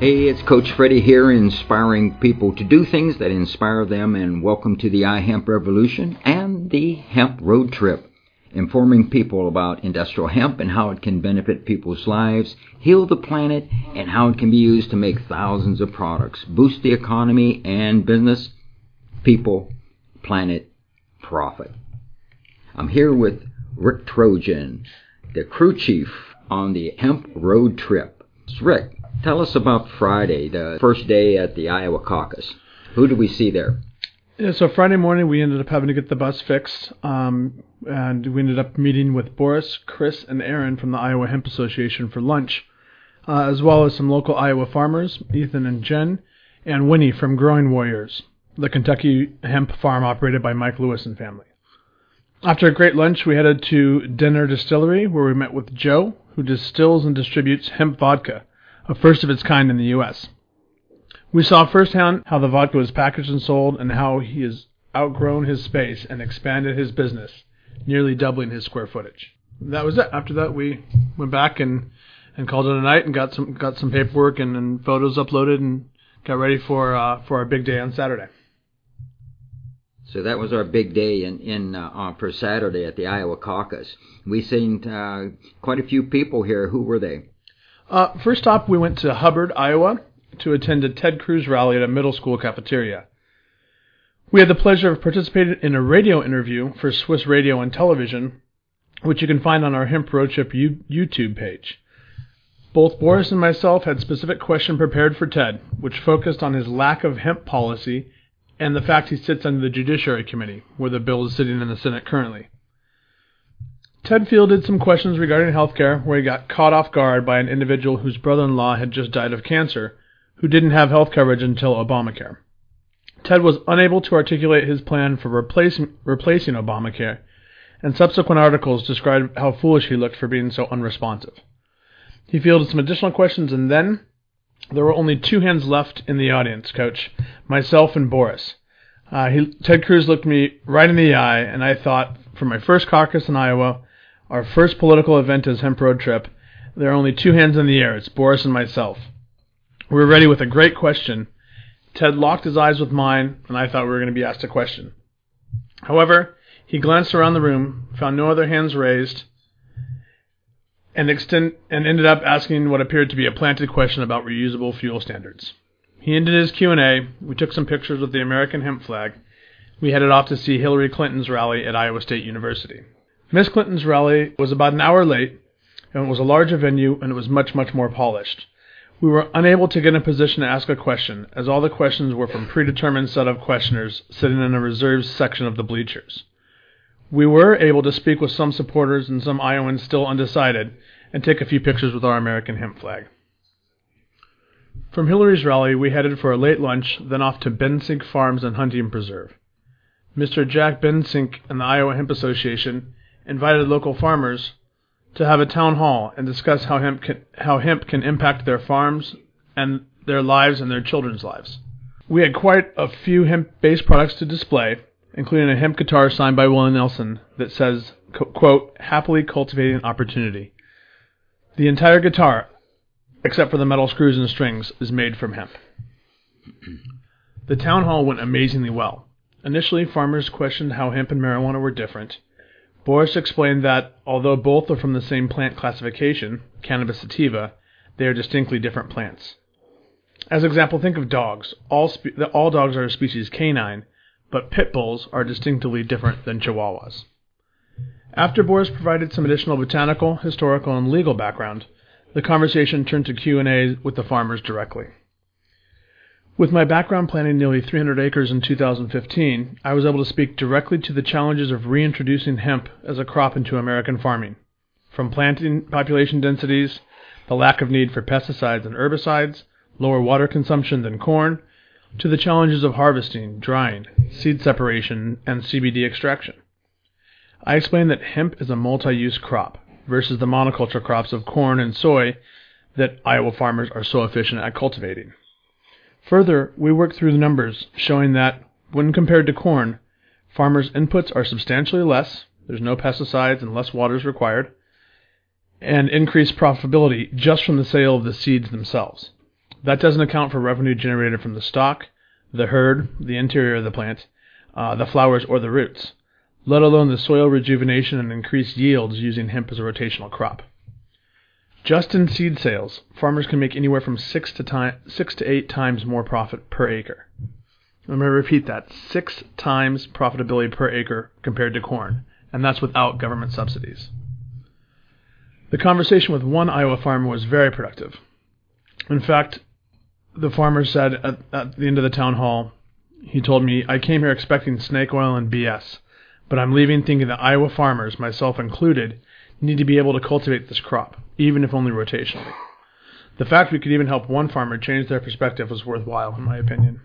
Hey, it's Coach Freddie here, inspiring people to do things that inspire them, and welcome to the iHemp Revolution and the Hemp Road Trip, informing people about industrial hemp and how it can benefit people's lives, heal the planet, and how it can be used to make thousands of products, boost the economy and business, people, planet, profit. I'm here with Rick Trojan, the crew chief on the Hemp Road Trip. Rick, Tell us about Friday, the first day at the Iowa caucus. Who did we see there? Yeah, so Friday morning we ended up having to get the bus fixed, um, and we ended up meeting with Boris, Chris, and Aaron from the Iowa Hemp Association for lunch, uh, as well as some local Iowa farmers, Ethan and Jen, and Winnie from Growing Warriors, the Kentucky hemp farm operated by Mike Lewis and family. After a great lunch, we headed to Dehner Distillery, where we met with Joe, who distills and distributes hemp vodka a first of its kind in the U.S. We saw firsthand how the vodka was packaged and sold and how he has outgrown his space and expanded his business, nearly doubling his square footage. That was it. After that, we went back and, and called it a night and got some got some paperwork and, and photos uploaded and got ready for uh, for our big day on Saturday. So that was our big day in, in uh, uh, for Saturday at the Iowa caucus. We seen uh, quite a few people here. Who were they? Uh, first stop, we went to Hubbard, Iowa, to attend a Ted Cruz rally at a middle school cafeteria. We had the pleasure of participating in a radio interview for Swiss Radio and Television, which you can find on our Hemp Road Trip YouTube page. Both Boris and myself had specific question prepared for Ted, which focused on his lack of hemp policy and the fact he sits under the Judiciary Committee, where the bill is sitting in the Senate currently. Ted fielded some questions regarding health care, where he got caught off guard by an individual whose brother in law had just died of cancer, who didn't have health coverage until Obamacare. Ted was unable to articulate his plan for replacing, replacing Obamacare, and subsequent articles described how foolish he looked for being so unresponsive. He fielded some additional questions, and then there were only two hands left in the audience, Coach myself and Boris. Uh, he, Ted Cruz looked me right in the eye, and I thought, for my first caucus in Iowa, our first political event is Hemp Road Trip. There are only two hands in the air. It's Boris and myself. We were ready with a great question. Ted locked his eyes with mine, and I thought we were going to be asked a question. However, he glanced around the room, found no other hands raised, and, extend, and ended up asking what appeared to be a planted question about reusable fuel standards. He ended his Q&A. We took some pictures with the American hemp flag. We headed off to see Hillary Clinton's rally at Iowa State University. Miss Clinton's rally was about an hour late, and it was a larger venue, and it was much, much more polished. We were unable to get in a position to ask a question, as all the questions were from predetermined set of questioners sitting in a reserved section of the bleachers. We were able to speak with some supporters and some Iowans still undecided, and take a few pictures with our American hemp flag. From Hillary's rally, we headed for a late lunch, then off to Bensink Farms and Hunting Preserve. Mr. Jack Bensink and the Iowa Hemp Association invited local farmers to have a town hall and discuss how hemp can, how hemp can impact their farms and their lives and their children's lives. We had quite a few hemp-based products to display, including a hemp guitar signed by Willie Nelson that says, quote, happily cultivating opportunity. The entire guitar, except for the metal screws and strings, is made from hemp. The town hall went amazingly well. Initially, farmers questioned how hemp and marijuana were different, Boris explained that, although both are from the same plant classification, Cannabis sativa, they are distinctly different plants. As example, think of dogs. All, spe- all dogs are a species canine, but pit bulls are distinctly different than chihuahuas. After Boris provided some additional botanical, historical, and legal background, the conversation turned to Q&A with the farmers directly. With my background planting nearly 300 acres in 2015, I was able to speak directly to the challenges of reintroducing hemp as a crop into American farming. From planting population densities, the lack of need for pesticides and herbicides, lower water consumption than corn, to the challenges of harvesting, drying, seed separation, and CBD extraction. I explained that hemp is a multi-use crop versus the monoculture crops of corn and soy that Iowa farmers are so efficient at cultivating. Further, we worked through the numbers showing that when compared to corn, farmers' inputs are substantially less, there's no pesticides and less water is required, and increased profitability just from the sale of the seeds themselves. That doesn't account for revenue generated from the stalk, the hurd, the interior of the plant, uh, the flowers, or the roots, let alone the soil rejuvenation and increased yields using hemp as a rotational crop. Just in seed sales, farmers can make anywhere from six to, time, six to eight times more profit per acre. Let me repeat that six times profitability per acre compared to corn, and that's without government subsidies. The conversation with one Iowa farmer was very productive. In fact, the farmer said at, at the end of the town hall, he told me, I came here expecting snake oil and BS, but I'm leaving thinking that Iowa farmers, myself included, need to be able to cultivate this crop, even if only rotationally. The fact we could even help one farmer change their perspective was worthwhile, in my opinion.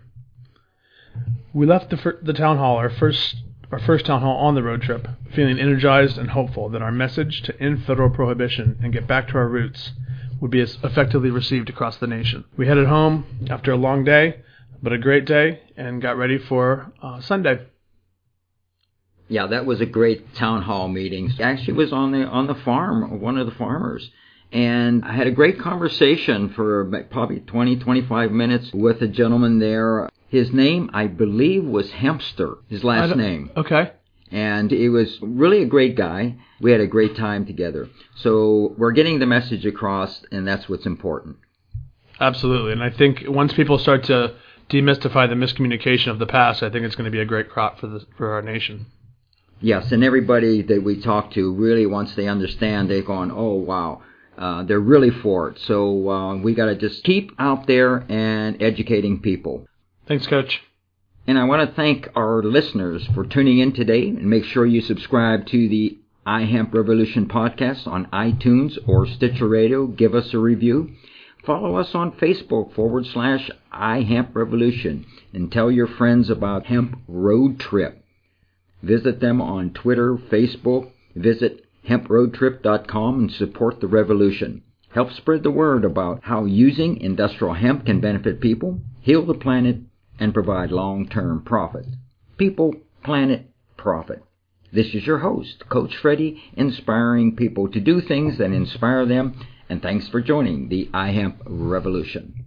We left the, fir- the town hall, our first, our first town hall on the road trip, feeling energized and hopeful that our message to end federal prohibition and get back to our roots would be as effectively received across the nation. We headed home after a long day, but a great day, and got ready for uh, Sunday. Yeah, that was a great town hall meeting. Actually, was on the on the farm, one of the farmers, and I had a great conversation for probably 20, 25 minutes with a gentleman there. His name, I believe, was Hempster. His last name. Okay. And he was really a great guy. We had a great time together. So we're getting the message across, and that's what's important. Absolutely, and I think once people start to demystify the miscommunication of the past, I think it's going to be a great crop for the for our nation. Yes, and everybody that we talk to really once they understand, they're going, oh wow, uh, they're really for it. So uh, we got to just keep out there and educating people. Thanks, Coach. And I want to thank our listeners for tuning in today, and make sure you subscribe to the iHemp Revolution podcast on iTunes or Stitcher Radio. Give us a review. Follow us on Facebook forward slash iHemp Revolution and tell your friends about Hemp Road Trip. Visit them on Twitter, Facebook. Visit hemproadtrip.com and support the revolution. Help spread the word about how using industrial hemp can benefit people, heal the planet, and provide long-term profit. People, planet, profit. This is your host, Coach Freddie, inspiring people to do things that inspire them, and thanks for joining the iHemp Revolution.